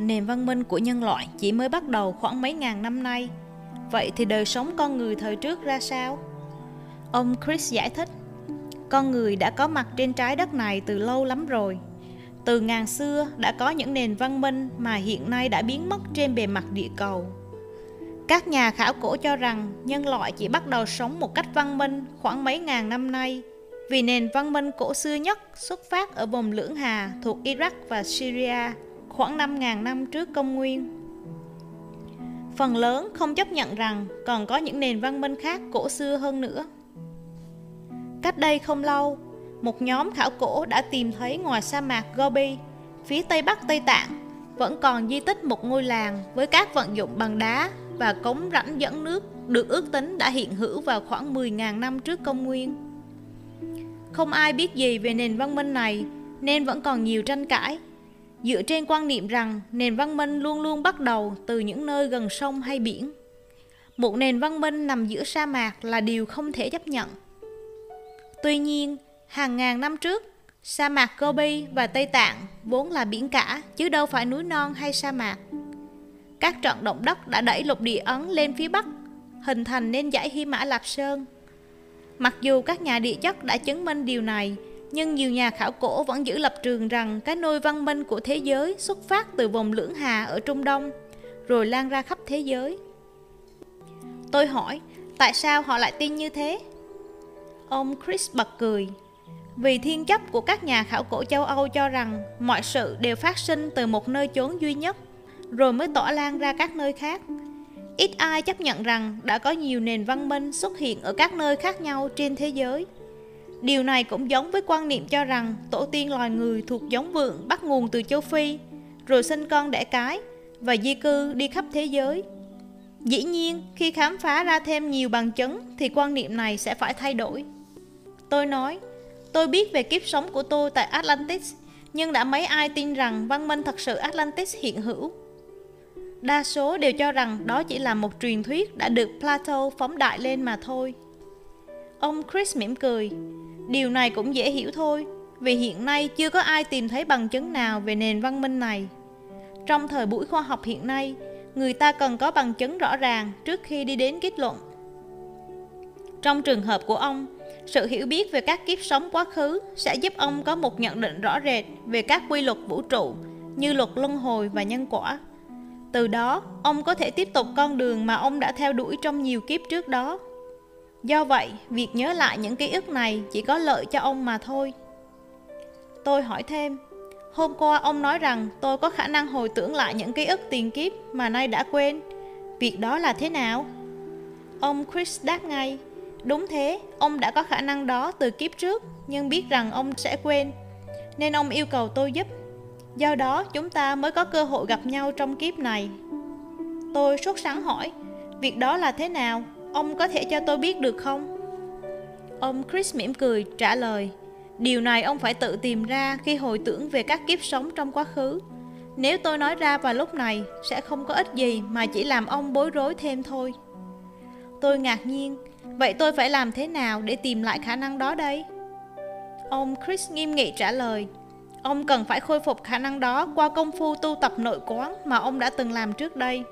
nền văn minh của nhân loại chỉ mới bắt đầu khoảng mấy ngàn năm nay. Vậy thì đời sống con người thời trước ra sao? Ông Chris giải thích, con người đã có mặt trên trái đất này từ lâu lắm rồi. Từ ngàn xưa đã có những nền văn minh mà hiện nay đã biến mất trên bề mặt địa cầu. Các nhà khảo cổ cho rằng nhân loại chỉ bắt đầu sống một cách văn minh khoảng mấy ngàn năm nay vì nền văn minh cổ xưa nhất xuất phát ở vùng lưỡng hà thuộc Iraq và Syria khoảng 5.000 năm trước công nguyên. Phần lớn không chấp nhận rằng còn có những nền văn minh khác cổ xưa hơn nữa. Cách đây không lâu, một nhóm khảo cổ đã tìm thấy ngoài sa mạc Gobi, phía tây bắc Tây Tạng, vẫn còn di tích một ngôi làng với các vận dụng bằng đá và cống rãnh dẫn nước được ước tính đã hiện hữu vào khoảng 10.000 năm trước công nguyên. Không ai biết gì về nền văn minh này nên vẫn còn nhiều tranh cãi. Dựa trên quan niệm rằng nền văn minh luôn luôn bắt đầu từ những nơi gần sông hay biển. Một nền văn minh nằm giữa sa mạc là điều không thể chấp nhận. Tuy nhiên, hàng ngàn năm trước, sa mạc Gobi và Tây Tạng vốn là biển cả chứ đâu phải núi non hay sa mạc. Các trận động đất đã đẩy lục địa Ấn lên phía bắc, hình thành nên dãy Hy Mã Lạp Sơn. Mặc dù các nhà địa chất đã chứng minh điều này, nhưng nhiều nhà khảo cổ vẫn giữ lập trường rằng cái nôi văn minh của thế giới xuất phát từ vùng lưỡng hà ở Trung Đông, rồi lan ra khắp thế giới. Tôi hỏi, tại sao họ lại tin như thế? Ông Chris bật cười. Vì thiên chấp của các nhà khảo cổ châu Âu cho rằng mọi sự đều phát sinh từ một nơi chốn duy nhất, rồi mới tỏa lan ra các nơi khác. Ít ai chấp nhận rằng đã có nhiều nền văn minh xuất hiện ở các nơi khác nhau trên thế giới. Điều này cũng giống với quan niệm cho rằng tổ tiên loài người thuộc giống vượn bắt nguồn từ châu Phi, rồi sinh con đẻ cái và di cư đi khắp thế giới. Dĩ nhiên, khi khám phá ra thêm nhiều bằng chứng thì quan niệm này sẽ phải thay đổi. Tôi nói, tôi biết về kiếp sống của tôi tại Atlantis, nhưng đã mấy ai tin rằng văn minh thật sự Atlantis hiện hữu. Đa số đều cho rằng đó chỉ là một truyền thuyết đã được Plato phóng đại lên mà thôi. Ông Chris mỉm cười. Điều này cũng dễ hiểu thôi, vì hiện nay chưa có ai tìm thấy bằng chứng nào về nền văn minh này. Trong thời buổi khoa học hiện nay, người ta cần có bằng chứng rõ ràng trước khi đi đến kết luận. Trong trường hợp của ông, sự hiểu biết về các kiếp sống quá khứ sẽ giúp ông có một nhận định rõ rệt về các quy luật vũ trụ như luật luân hồi và nhân quả. Từ đó, ông có thể tiếp tục con đường mà ông đã theo đuổi trong nhiều kiếp trước đó. Do vậy, việc nhớ lại những ký ức này chỉ có lợi cho ông mà thôi. Tôi hỏi thêm, hôm qua ông nói rằng tôi có khả năng hồi tưởng lại những ký ức tiền kiếp mà nay đã quên. Việc đó là thế nào? Ông Chris đáp ngay, đúng thế, ông đã có khả năng đó từ kiếp trước, nhưng biết rằng ông sẽ quên. Nên ông yêu cầu tôi giúp. Do đó chúng ta mới có cơ hội gặp nhau trong kiếp này. Tôi sốt sắng hỏi, việc đó là thế nào? Ông có thể cho tôi biết được không? Ông Chris mỉm cười, trả lời, Điều này ông phải tự tìm ra khi hồi tưởng về các kiếp sống trong quá khứ Nếu tôi nói ra vào lúc này, sẽ không có ích gì mà chỉ làm ông bối rối thêm thôi Tôi ngạc nhiên, Vậy tôi phải làm thế nào để tìm lại khả năng đó đây? Ông Chris nghiêm nghị trả lời, Ông cần phải khôi phục khả năng đó qua công phu tu tập nội quán mà ông đã từng làm trước đây